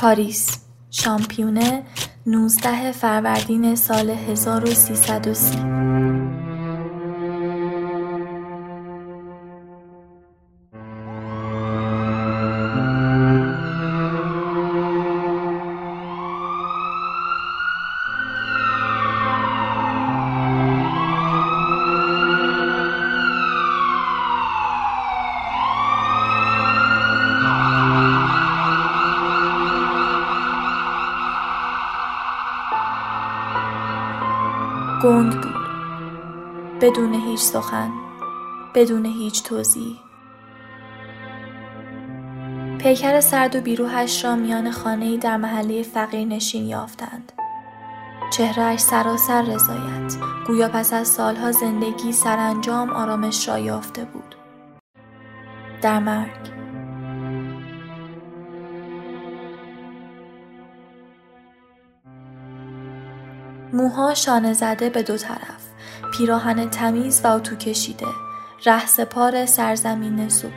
پاریس. شامپیونه 19 فروردین سال 1330 هیچ سخن بدون هیچ توضیح. پیکر سرد و بیروهش را میان خانهای در محله فقیر نشین یافتند. چهرهش سراسر رضایت. گویا پس از سالها زندگی سرانجام آرامش را یافته بود. در مرگ. موها شانه زده به دو طرف. پیراهن تمیز و اتو کشیده. ره پار سرزمین سکوت.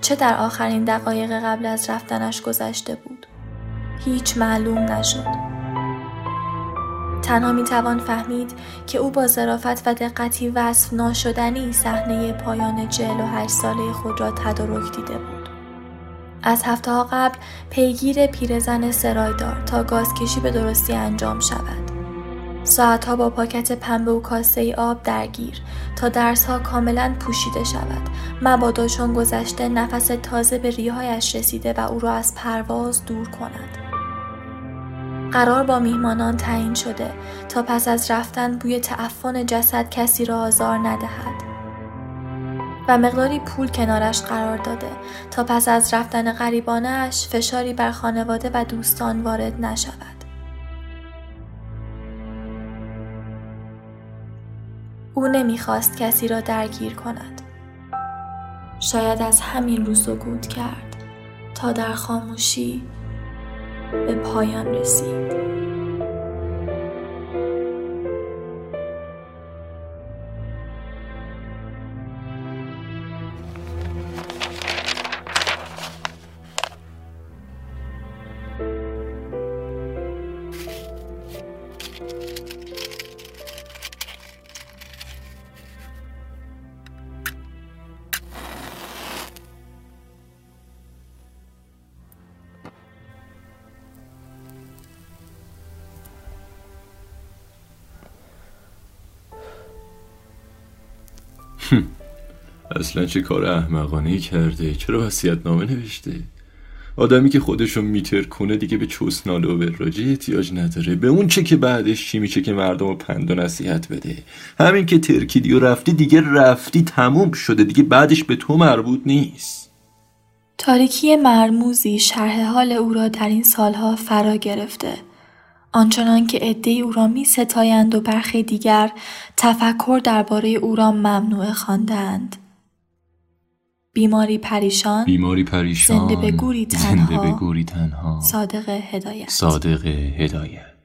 چه در آخرین دقایق قبل از رفتنش گذشته بود؟ هیچ معلوم نشد. تنها می توان فهمید که او با ظرافت و دقتی وصف ناشدنی صحنه پایان چهل و هشت ساله خود را تدارک دیده بود. از هفته ها قبل پیگیر پیرزن سرایدار تا گازکشی به درستی انجام شود. ساعتها با پاکت پنبه و کاسه ای آب درگیر تا درسها کاملا پوشیده شود. مبادا چون گذشته نفس تازه به ریهایش رسیده و او را از پرواز دور کند. قرار با میهمانان تعیین شده تا پس از رفتن بوی تعفن جسد کسی را آزار ندهد. و مقداری پول کنارش قرار داده تا پس از رفتن غریبانش فشاری بر خانواده و دوستان وارد نشود. او نمی‌خواست کسی را درگیر کند. شاید از همین رو سکوت کرد تا در خاموشی به پایان رسید. اصلا چه کار احمقانه کرده؟ چرا وصیت نامه نوشته؟ آدمی که خودشو میتر کنه دیگه به چسناله و راجی احتیاج نداره. به اون چه که بعدش چی میشه که مردم رو پند و نصیحت بده؟ همین که ترکیدی و رفتی دیگه رفتی تموم شده دیگه بعدش به تو مربوط نیست. تاریکی مرموزی شرح حال او را در این سالها فرا گرفته. آنچنان که عدهای او را می ستایند و برخی دیگر تفکر درباره او را ممنوع خواندند. بیماری پریشان بیماری پریشان زنده به گوری تنها, زنده به گوری تنها. صادق هدایت. صادق هدایت.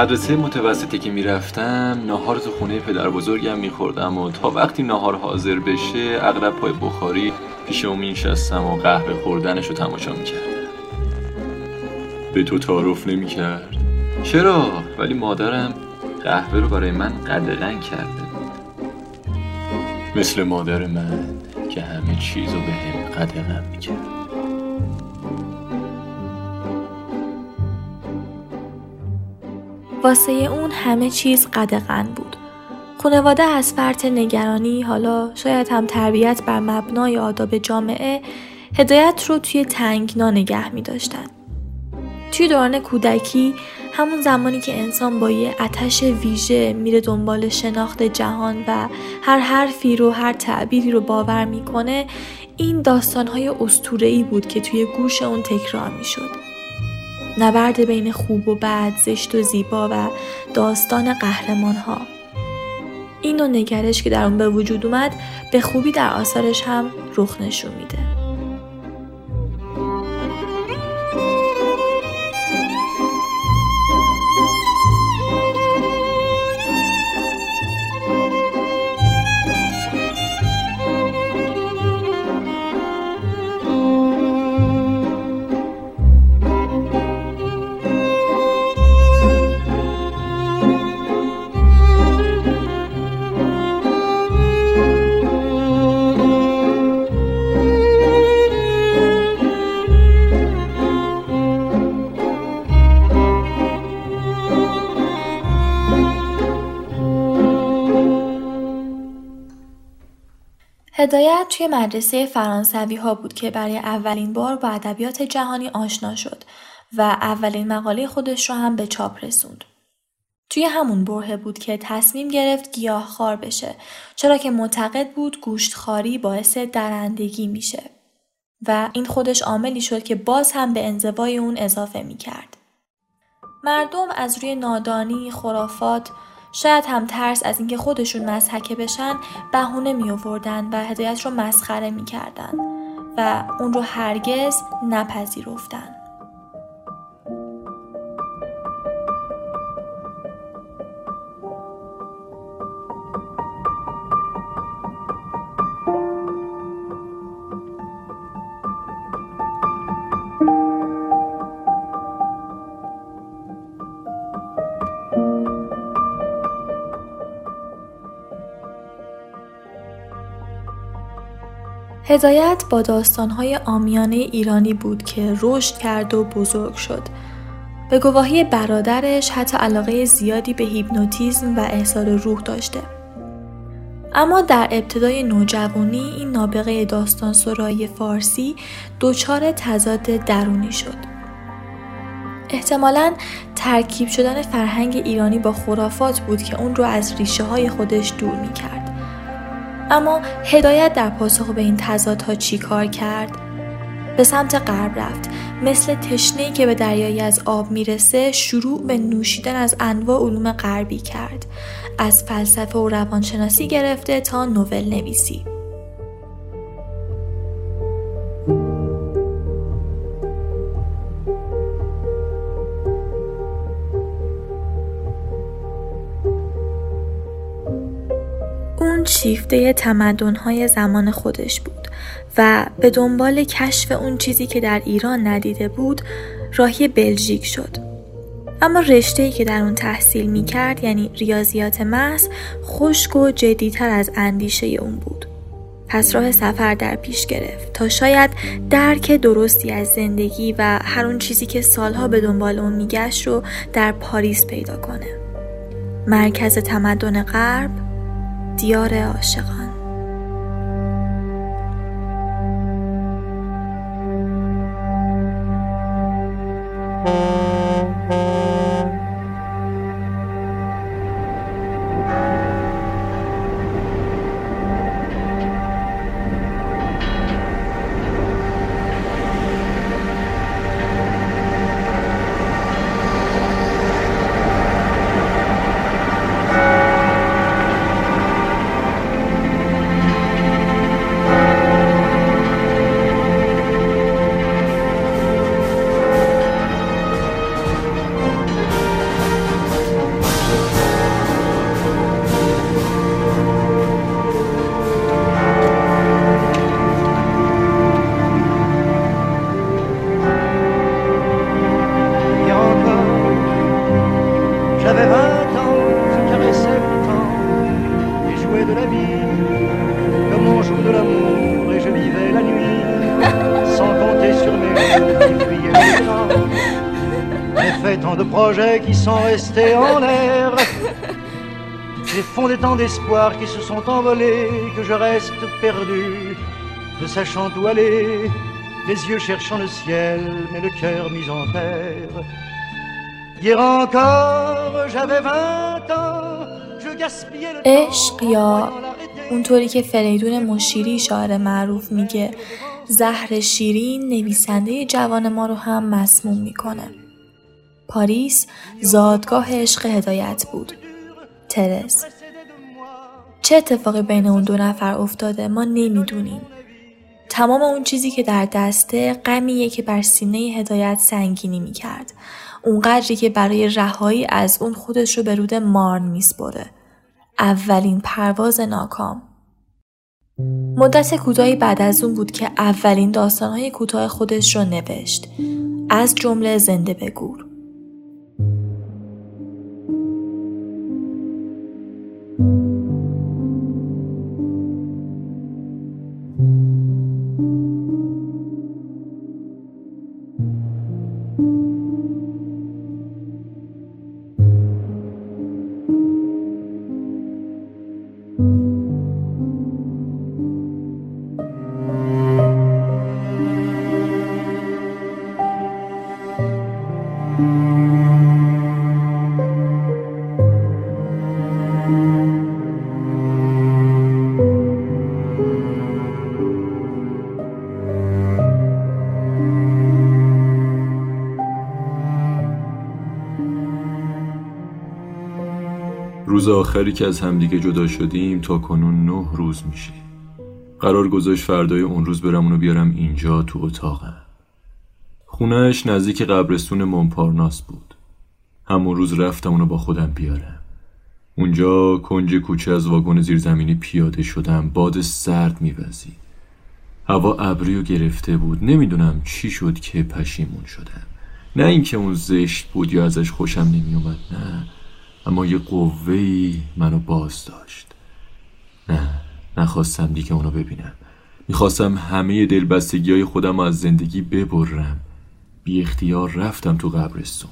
مدرسه متوسطی که می‌رفتم ناهار تو خونه پدر بزرگم میخوردم و تا وقتی ناهار حاضر بشه اغلب پای بخاری پیش اون مینشستم و قهوه خوردنش رو تماشا می‌کردم. به تو تعارف نمی‌کرد. چرا؟ ولی مادرم قهوه رو برای من قدغن کرده بود. مثل مادر من که همه چیز رو به هم قدغن می‌کرد. واسه اون همه چیز قدغن بود خانواده از فرط نگرانی حالا شاید هم تربیت بر مبنای آداب جامعه هدایت رو توی تنگنا نگه می داشتن. توی دوران کودکی همون زمانی که انسان با یه آتش ویژه میره دنبال شناخت جهان و هر حرفی رو هر تعبیری رو باور می‌کنه این داستانهای استورهی بود که توی گوش اون تکرار می‌شد. نبرد بین خوب و بد، زشت و زیبا و داستان قهرمان ها. این نگرش که در اون به وجود اومد به خوبی در آثارش هم رخ نشون میده. هدایت توی مدرسه فرانسوی ها بود که برای اولین بار با ادبیات جهانی آشنا شد و اولین مقاله خودش رو هم به چاپ رسوند. توی همون بره بود که تصمیم گرفت گیاه خار بشه چرا که معتقد بود گوشتخاری باعث درندگی میشه و این خودش عاملی شد که باز هم به انزوای اون اضافه می‌کرد. مردم از روی نادانی، خرافات، شاید هم ترس از اینکه خودشون مزحکه بشن بهونه می آوردن و هدایت رو مسخره می کردن و اون رو هرگز نپذیرفتن. هدایت با داستانهای آمیانه ایرانی بود که رشد کرد و بزرگ شد. به گواهی برادرش حتی علاقه زیادی به هیپنوتیزم و احسال روح داشته. اما در ابتدای نوجوانی این نابغه داستان سرایی فارسی دچار تضاد درونی شد. احتمالا ترکیب شدن فرهنگ ایرانی با خرافات بود که اون رو از ریشه های خودش دور می کرد. اما هدایت در پاسخ به این تضادها چی کار کرد؟ به سمت غرب رفت. مثل تشنه که به دریایی از آب می‌رسه شروع به نوشیدن از انواع علوم غربی کرد. از فلسفه و روانشناسی گرفته تا نوول نویسی. شیفته تمدنهای زمان خودش بود و به دنبال کشف اون چیزی که در ایران ندیده بود راهی بلژیک شد. اما رشته که در اون تحصیل می کرد یعنی ریاضیات محض خشک و جدیتر از اندیشه اون بود. پس راه سفر در پیش گرفت تا شاید درک درستی از زندگی و هر اون چیزی که سالها به دنبال اون میگشت رو در پاریس پیدا کنه. مرکز تمدن غرب دیار عاشقان. comme mon jour de l'amour, et je vivais la nuit, sans compter sur mes jours qui fuyaient les temps. J'ai fait tant de projets qui sont restés en l'air. J'ai fondé tant d'espoirs qui se sont envolés que je reste perdu, ne sachant où aller, les yeux cherchant le ciel, mais le cœur mis en terre. Hier encore, j'avais 20 ans, je gaspillais le temps. اونطوری که فریدون مشیری شاعر معروف میگه زهر شیرین نویسنده جوان ما رو هم مسموم می‌کنه. پاریس زادگاه عشق هدایت بود. ترس چه اتفاقی بین اون دو نفر افتاده ما نمی‌دونیم. تمام اون چیزی که در دسته غمیه که بر سینه هدایت سنگینی می‌کرد. اونقدری که برای رهایی از اون خودش رو به رود مارن میسپره. اولین پرواز ناکام. مدت کوتاهی بعد از اون بود که اولین داستانهای کوتاه خودش رو نوشت. از جمله زنده بگور. آخری که از همدیگه جدا شدیم تا کنون نه روز میشه. قرار گذاشت فردای اون روز برم اونو بیارم اینجا تو اتاقم. خونهش نزدیک قبرستون مونپارناس بود. همون روز رفتم اونو با خودم بیارم. اونجا کنج کوچه از واگن زیرزمینی پیاده شدم باد سرد میوزید. هوا ابری و گرفته بود. نمی‌دونم چی شد که پشیمون شدم. نه اینکه اون زشت بود یا ازش خوشم نمیومد نه. اما یه قوهی منو باز داشت. نه نخواستم دیگه اونو ببینم. می‌خواستم همه دلبستگی های خودم از زندگی ببرم. بی اختیار رفتم تو قبرستون.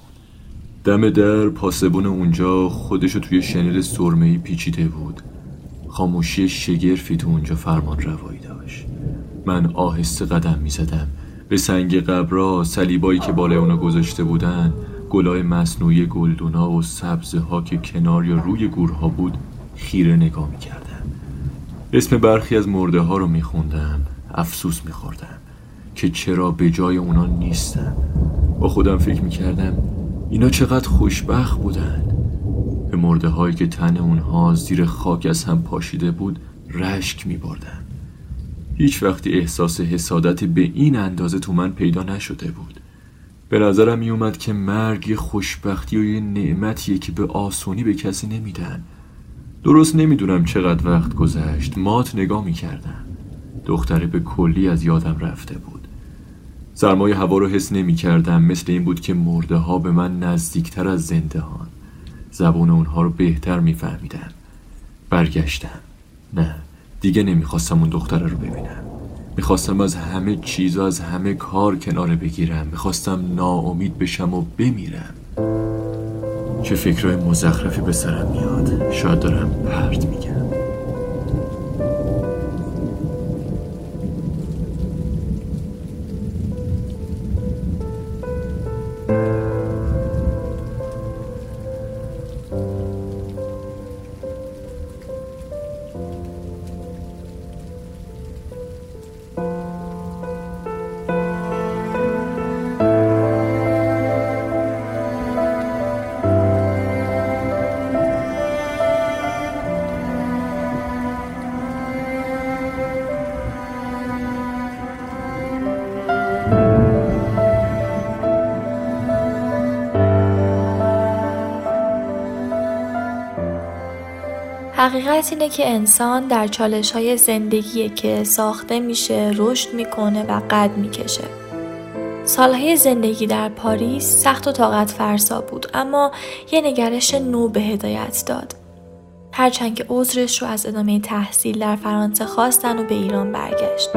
دم در پاسبون اونجا خودشو توی شنل سرمهی پیچیده بود. خاموشی شگرفی تو اونجا فرمان روایی داشت. من آهسته قدم می‌زدم. به سنگ قبرا سلیبایی که بالای اونا گذاشته بودن گلای مصنوعی گلدونا و سبزه ها که کنار یا روی گورها بود خیره نگاه می کردم اسم برخی از مرده ها رو می خوندم افسوس می خوردم که چرا به جای اونا نیستم. با خودم فکر می کردم اینا چقدر خوشبخت بودن. به مرده هایی که تن اونها زیر خاک از هم پاشیده بود رشک می بردم هیچ وقتی احساس حسادت به این اندازه تو من پیدا نشده بود. به نظرم می اومد که مرگ یه خوشبختی و یه نعمتیه که به آسونی به کسی نمیدن. درست نمی‌دونم چقدر وقت گذشت. مات نگاه می‌کردم. دختره به کلی از یادم رفته بود. سرمایه هوا رو حس نمی کردم مثل این بود که مرده ها به من نزدیکتر از زنده هان زبون اونها رو بهتر میفهمیدم. برگشتم. نه دیگه نمی‌خواستم اون دختره رو ببینم. می‌خواستم از همه چیز از همه کار کنار بگیرم. می‌خواستم ناامید بشم و بمیرم. چه فکرهای مزخرفی به سرم میاد. شاید دارم پرت میگم. حقیقت اینه که انسان در چالش های زندگی که ساخته میشه رشد می‌کنه و قد می‌کشه. سالهای زندگی در پاریس سخت و طاقت فرسا بود اما یه نگرش نو به هدایت داد. هرچند که عذرش رو از ادامه تحصیل در فرانسه خواستن و به ایران برگشت.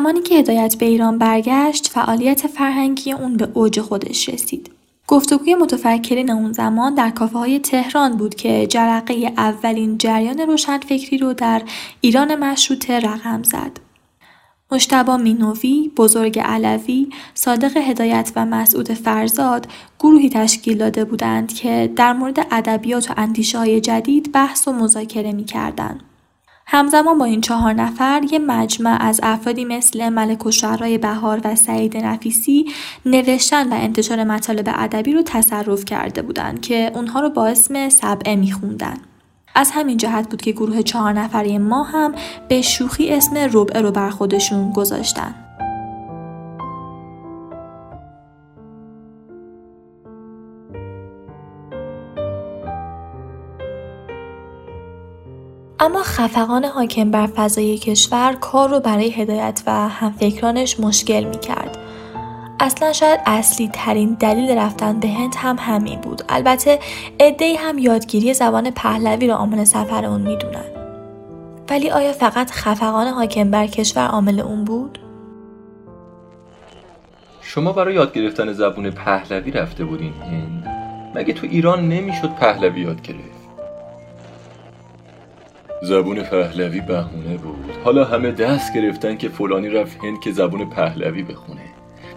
زمانی که هدایت به ایران برگشت فعالیت فرهنگی اون به اوج خودش رسید. گفتگوی متفکرین اون زمان در کافه های تهران بود که جرقه اولین جریان روشنفکری رو در ایران مشروطه رقم زد. مشتبا مینوی، بزرگ علوی، صادق هدایت و مسعود فرزاد گروهی تشکیل داده بودند که در مورد ادبیات و اندیشه های جدید بحث و مذاکره می کردند. همزمان با این چهار نفر یه مجمع از افرادی مثل ملک و شعرهای بهار و سعید نفیسی نوشتن و انتشار مطالب ادبی رو تصرف کرده بودند که اونها رو با اسم سبعه میخوندن. از همین جهت بود که گروه چهار نفره ما هم به شوخی اسم ربعه رو بر خودشون گذاشتن. اما خفقان حاکم بر فضای کشور کار رو برای هدایت و همفکرانش مشکل می کرد. اصلا شاید اصلی ترین دلیل رفتن به هند هم همین بود. البته ادهی هم یادگیری زبان پهلوی را عامل سفر اون می‌دونن. ولی آیا فقط خفقان حاکم بر کشور عامل اون بود؟ شما برای یاد گرفتن زبون پهلوی رفته بودین هند؟ مگه تو ایران نمی‌شد پهلوی یاد گرفت؟ زبون پهلوی بهونه بود. حالا همه دست گرفتن که فلانی رفت هند که زبون پهلوی بخونه.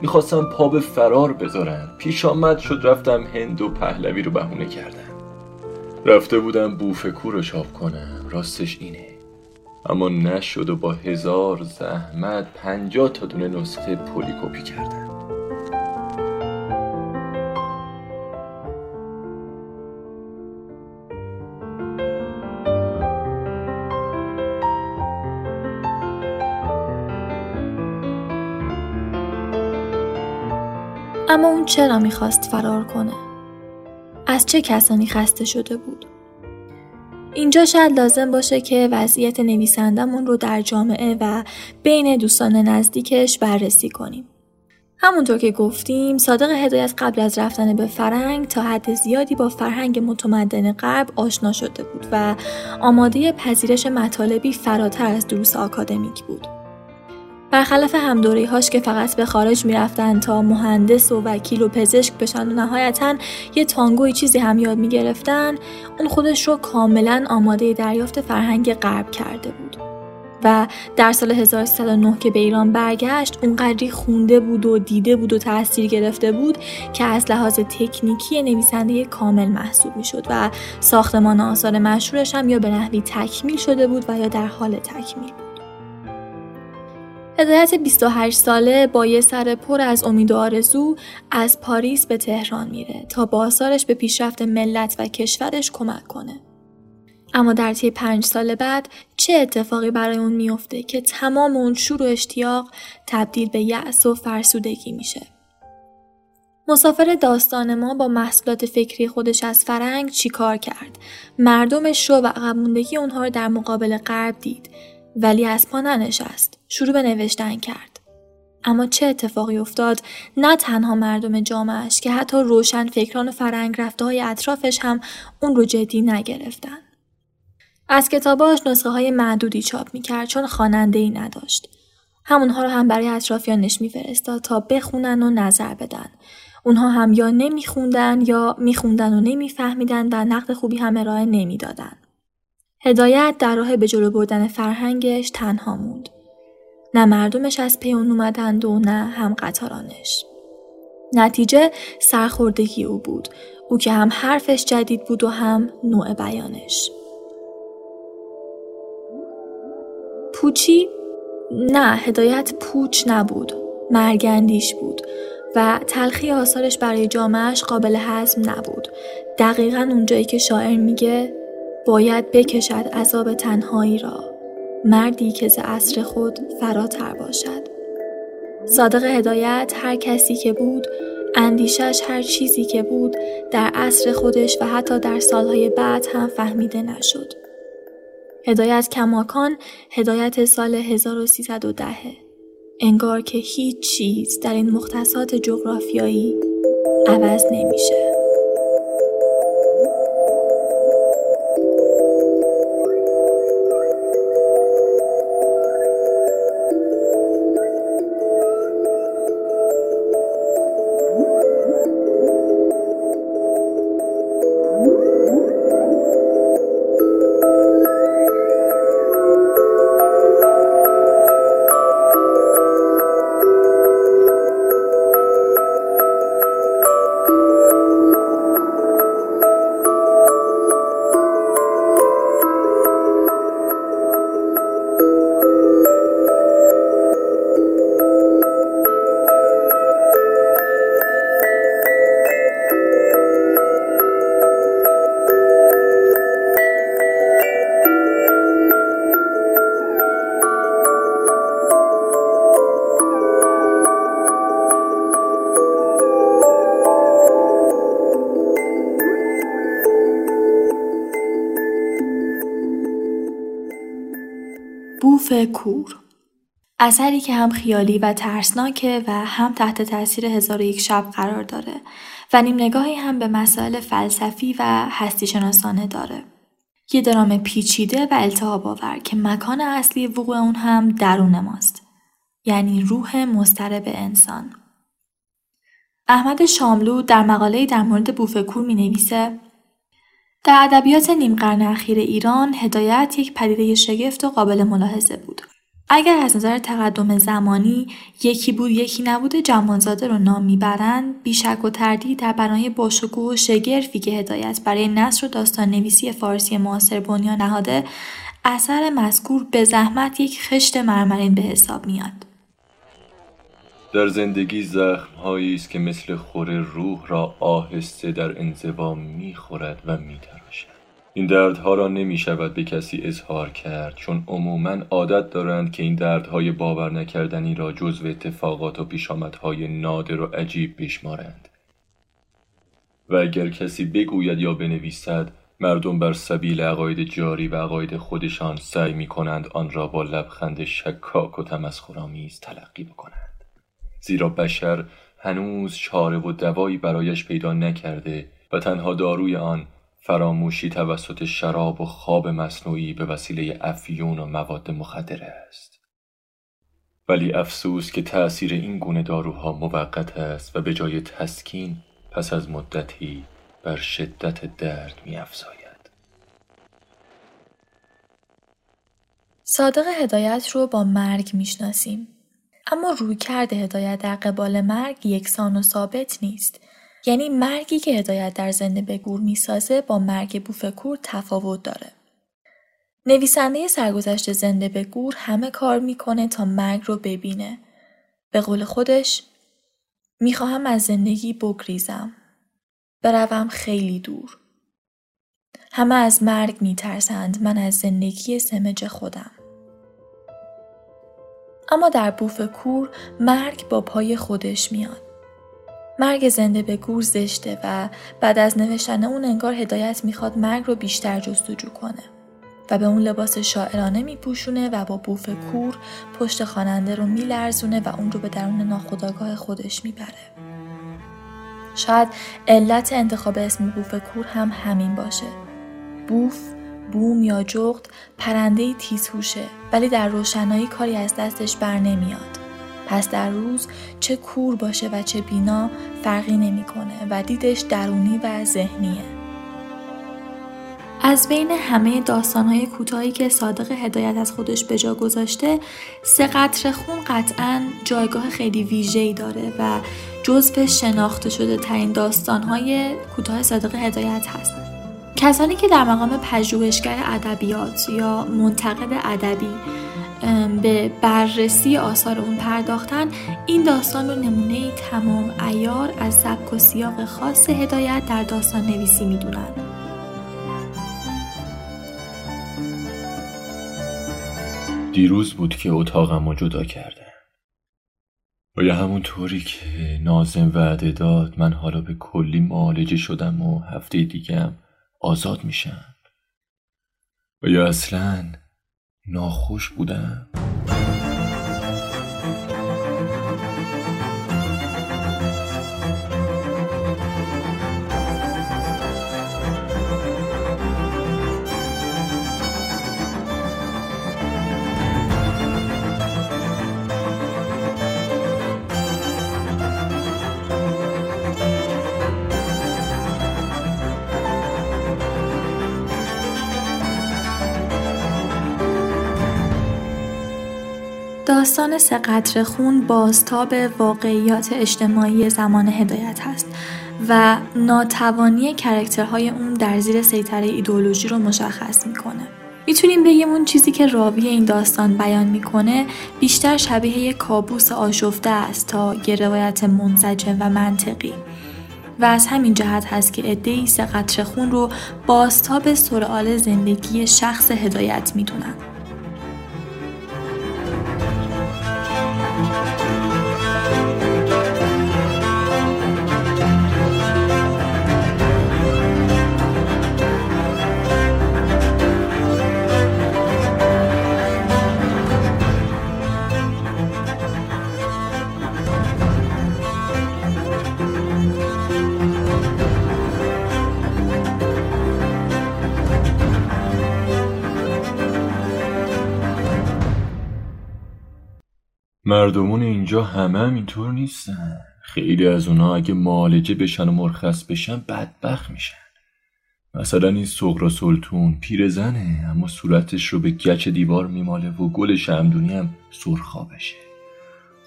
می‌خواستم پا به فرار بذارم پیش آمد شد رفتم هند و پهلوی رو بهونه کردم رفته بودم بوفکو رو چاپ کنم. راستش اینه. اما نشد و با هزار زحمت پنجاه تا دونه نسخه پولیکوپی کردم. اما اون چرا می‌خواست فرار کنه؟ از چه کسانی خسته شده بود؟ اینجا شاید لازم باشه که وضعیت نویسندمون رو در جامعه و بین دوستان نزدیکش بررسی کنیم. همونطور که گفتیم صادق هدایت قبل از رفتن به فرنگ تا حد زیادی با فرهنگ متمدن غرب آشنا شده بود و آماده پذیرش مطالبی فراتر از دروس آکادمیک بود. برخلاف همدوری هاش که فقط به خارج می‌رفتن تا مهندس و وکیل و پزشک بشن و نهایتا یه تانگوی چیزی هم یاد می‌گرفتن اون خودش رو کاملا آماده دریافت فرهنگ غرب کرده بود. و در سال 1309 که به ایران برگشت اونقدری خونده بود و دیده بود و تاثیر گرفته بود که از لحاظ تکنیکی نویسنده کامل محسوب می‌شد و ساختمان آثار مشهورش هم یا به نحوی تکمیل شده بود و یا در حال تکمیل هدایت 28 ساله با یه سر پر از امید و آرزو از پاریس به تهران میره تا با آثارش به پیشرفت ملت و کشورش کمک کنه. اما در طی پنج سال بعد چه اتفاقی برای اون میفته که تمام اون شور و اشتیاق تبدیل به یأس و فرسودگی میشه. مسافر داستان ما با محصولات فکری خودش از فرنگ چیکار کرد؟ مردمش رو و عقب اونها رو در مقابل غرب دید ولی از پا ننشست. شروع به نوشتن کرد. اما چه اتفاقی افتاد نه تنها مردم جامعش که حتی روشن فکران و فرنگ رفته های اطرافش هم اون رو جدی نگرفتن. از کتاباش نسخه های معدودی چاپ می‌کرد چون خواننده ای نداشت. همونها رو هم برای اطرافیانش میفرستاد تا بخونن و نظر بدن. اونها هم یا نمیخوندن یا میخوندن و نمیفهمیدن و نقد خوبی هم ارائه نمی‌دادن. هدایت در راه به جلو بردن فرهنگش تنها موند. نه مردمش از پی اون اومدند و نه هم قطارانش. نتیجه سرخوردگی او بود. او که هم حرفش جدید بود و هم نوع بیانش. پوچی؟ نه هدایت پوچ نبود. مرگندیش بود. و تلخی آثارش برای جامعش قابل هضم نبود. دقیقا اونجایی که شاعر میگه باید بکشد عذاب تنهایی را مردی که ز عصر خود فراتر باشد. صادق هدایت هر کسی که بود اندیشش هر چیزی که بود در عصر خودش و حتی در سالهای بعد هم فهمیده نشد. هدایت کماکان هدایت سال 1310 انگار که هیچ چیز در این مختصات جغرافیایی عوض نمیشه. کور اثری که هم خیالی و ترسناکه و هم تحت تاثیر هزار یک شب قرار داره و نیم نگاهی هم به مسائل فلسفی و هستی شناسانه داره. یه درام پیچیده و التهاب آور که مکان اصلی وقوع اون هم درون ماست. یعنی روح مسترب انسان. احمد شاملو در مقاله در مورد بوفکور می نویسه در ادبیات نیم قرن اخیر ایران هدایت یک پدیده شگفت و قابل ملاحظه بود. اگر از نظر تقدم زمانی یکی بود یکی نبوده جمانزاده رو نام می‌برند بیشک و تردید در بنای باشکوه و شگرفی که هدایت برای نصر و داستان نویسی فارسی معاصر بنیان نهاده اثر مذکور به زحمت یک خشت مرمرین به حساب میاد. در زندگی زخم است که مثل خور روح را آهسته در انزوا می‌خورد و میتراشد. این دردها را نمی شود به کسی اظهار کرد چون عموما عادت دارند که این دردهای باور نکردنی را جزو اتفاقات و پیشامدهای نادر و عجیب بشمارند. و اگر کسی بگوید یا بنویسد مردم بر سبیل عقاید جاری و عقاید خودشان سعی می کنند آن را با لبخند شکاک و تمسخرآمیز تلقی بکنند. زیرا بشر هنوز چاره و دوایی برایش پیدا نکرده و تنها داروی آن فراموشی توسط شراب و خواب مصنوعی به وسیله افیون و مواد مخدره است ولی افسوس که تأثیر این گونه داروها موقت است و به جای تسکین پس از مدتی بر شدت درد می افزاید. صادق هدایت رو با مرگ می‌شناسیم اما رویکرد هدایت در قبال مرگ یکسان و ثابت نیست. یعنی مرگی که هدایت در زنده به گور می‌سازه با مرگ بوفکور تفاوت داره. نویسنده سرگذشت زنده به گور همه کار می‌کنه تا مرگ رو ببینه. به قول خودش می‌خواهم از زندگی بگریزم. بروم خیلی دور. همه از مرگ میترسند من از زندگی سمج خودم. اما در بوف کور مرگ با پای خودش میاد. مرگ زنده به گور زشته و بعد از نوشتن اون انگار هدایت می‌خواد مرگ رو بیشتر جستجو کنه و به اون لباس شاعرانه میپوشونه و با بوف کور پشت خواننده رو میلرزونه و اون رو به درون ناخودآگاه خودش می‌بره. شاید علت انتخاب اسم بوف کور هم همین باشه. بوف بوم یا جغد پرنده تیزهوشه ولی در روشنایی کاری از دستش بر نمیاد. پس در روز چه کور باشه و چه بینا فرقی نمی‌کنه و دیدش درونی و ذهنیه. از بین همه داستانهای کوتاهی که صادق هدایت از خودش به جا گذاشته سه قطر خون قطعا جایگاه خیلی ویژه‌ای داره و جزو شناخته شده ترین داستانهای کوتاه صادق هدایت هست. کسانی که در مقام پژوهشگر ادبیات یا منتقد ادبی به بررسی آثار اون پرداختن این داستان رو نمونه تمام ایار از سبک و سیاق خاص هدایت در داستان نویسی می‌دونن. دیروز بود که اتاقم رو جدا کرده و یا همون طوری که نازم وعده داد من حالا به کلی معالجه شدم و هفته دیگم آزاد میشم و یا اصلا ناخوش بودم داستان سقطر خون بازتاب واقعیات اجتماعی زمان هدایت هست و ناتوانی کرکترهای اون در زیر سیطره ایدولوژی رو مشخص می‌کنه. می‌تونیم بگیم اون چیزی که راوی این داستان بیان می‌کنه بیشتر شبیه یک کابوس آشفته است تا یه روایت منسجم و منطقی و از همین جهت هست که عدهای سقطر خون رو بازتاب سرعال زندگی شخص هدایت می‌دونن. مردمون اینجا همه هم اینطور نیستن. خیلی از اونا اگه معالجه بشن و مرخص بشن بدبخت میشن. مثلا این سغرا سلطون پیرزنه اما صورتش رو به گچ دیوار میماله و گل شمدونی هم سرخابشه.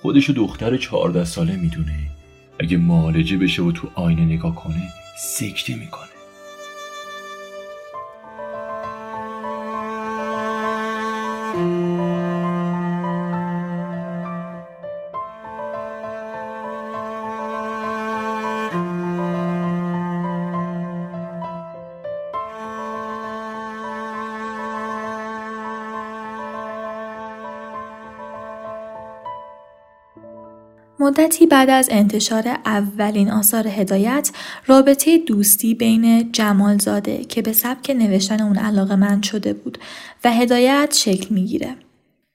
خودشو دختر چهارده ساله می‌دونه. اگه معالجه بشه و تو آینه نگاه کنه سکته می‌کنه. مدتی بعد از انتشار اولین آثار هدایت رابطه دوستی بین جمالزاده که به سبک نوشتن اون علاقه من شده بود و هدایت شکل می‌گیره.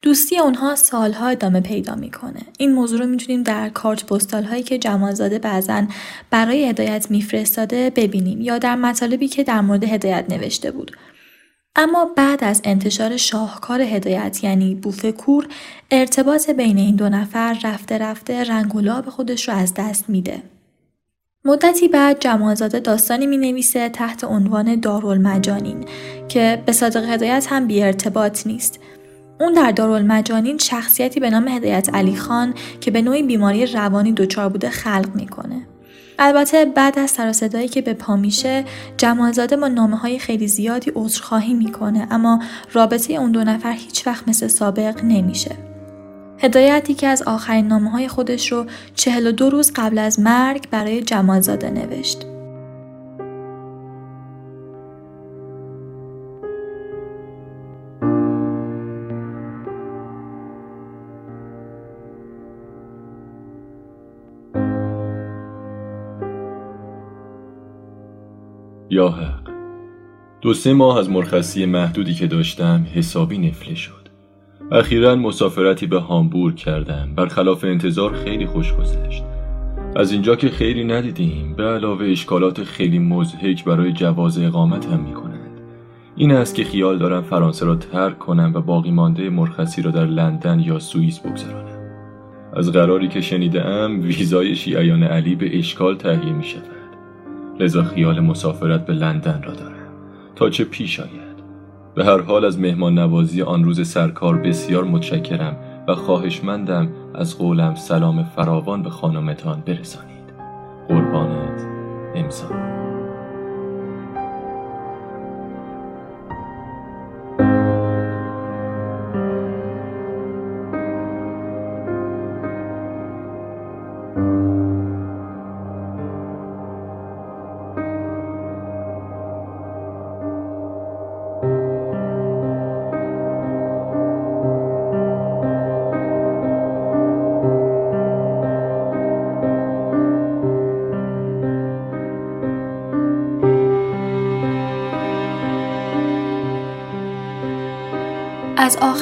دوستی اونها سالها ادامه پیدا می‌کنه. این موضوع رو می‌تونیم در کارت پستال هایی که جمالزاده بعضا برای هدایت میفرستاده ببینیم یا در مطالبی که در مورد هدایت نوشته بود. اما بعد از انتشار شاهکار هدایت یعنی بوفه کور ارتباط بین این دو نفر رفته رفته رنگ و لاب خودش رو از دست میده. مدتی بعد جمالزاده داستانی می نویسه تحت عنوان دارالمجانین که به صادق هدایت هم بی ارتباط نیست. اون در دارالمجانین شخصیتی به نام هدایت علی خان که به نوعی بیماری روانی دچار بوده خلق می‌کنه. البته بعد از سر که به پا میشه جمالزاده با نامه های خیلی زیادی عذرخواهی می‌کنه اما رابطه اون دو نفر هیچ وقت مثل سابق نمیشه. هدایتی که از آخرین نامه های خودش رو 42 روز قبل از مرگ برای جمالزاده نوشت. یا حق. دو سه ماه از مرخصی محدودی که داشتم حسابی نفله شد. اخیرا مسافرتی به هامبورگ کردم. برخلاف انتظار خیلی خوش گذشت. از اینجا که خیلی ندیدیم به علاوه اشکالات خیلی مزهک برای جواز اقامت هم می کنند. این است که خیال دارم فرانسه را ترک کنم و باقی مانده مرخصی را در لندن یا سوئیس بگذرانم از قراری که شنیده ام ویزای شیعیان علی به اشکال تهیه می شود لذا خیال مسافرت به لندن را دارم. تا چه پیش آید؟ به هر حال از مهمان نوازی آن روز سرکار بسیار متشکرم و خواهشمندم از قولم سلام فراوان به خانمتان برسانید. قربانت امضا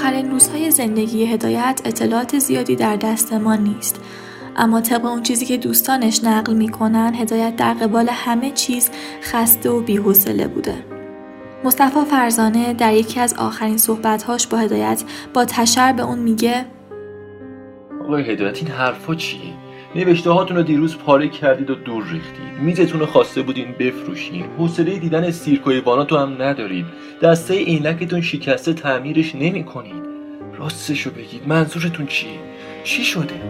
آخرین روزهای زندگی هدایت اطلاعات زیادی در دست ما نیست. اما طبق اون چیزی که دوستانش نقل می‌کنن هدایت در قبال همه چیز خسته و بیحوصله بوده. مصطفی فرزانه در یکی از آخرین صحبتهاش با هدایت با تشر به اون میگه آقای هدایت این حرفا چیه؟ نوشته هاتون رو دیروز پاره کردید و دور ریختید. میزتون رو خواسته بودین بفروشین. حوصله دیدن سیرک و ایواناتو هم ندارید. دسته عینکتون شکسته تعمیرش نمی کنید راستشو بگید. منظورتون چیه؟ چی شده؟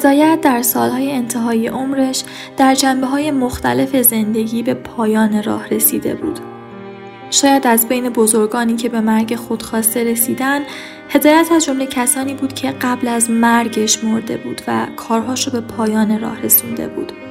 هدایت در سالهای انتهای عمرش در جنبه های مختلف زندگی به پایان راه رسیده بود. شاید از بین بزرگانی که به مرگ خودخواسته رسیدن هدایت از جمله کسانی بود که قبل از مرگش مرده بود و کارهاش رو به پایان راه رسونده بود.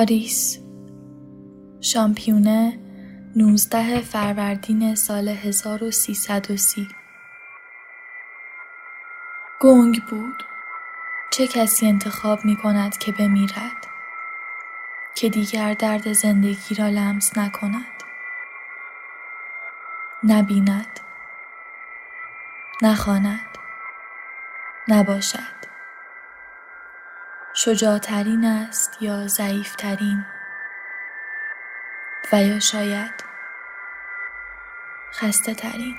پاریس. شامپیونه 19 فروردین سال 1330 گنگ بود. چه کسی انتخاب می کند که بمیرد؟ که دیگر درد زندگی را لمس نکند. نبیند. نخواند. نباشد. شجاعترین است یا ضعیفترین؟ و یا شاید خسته ترین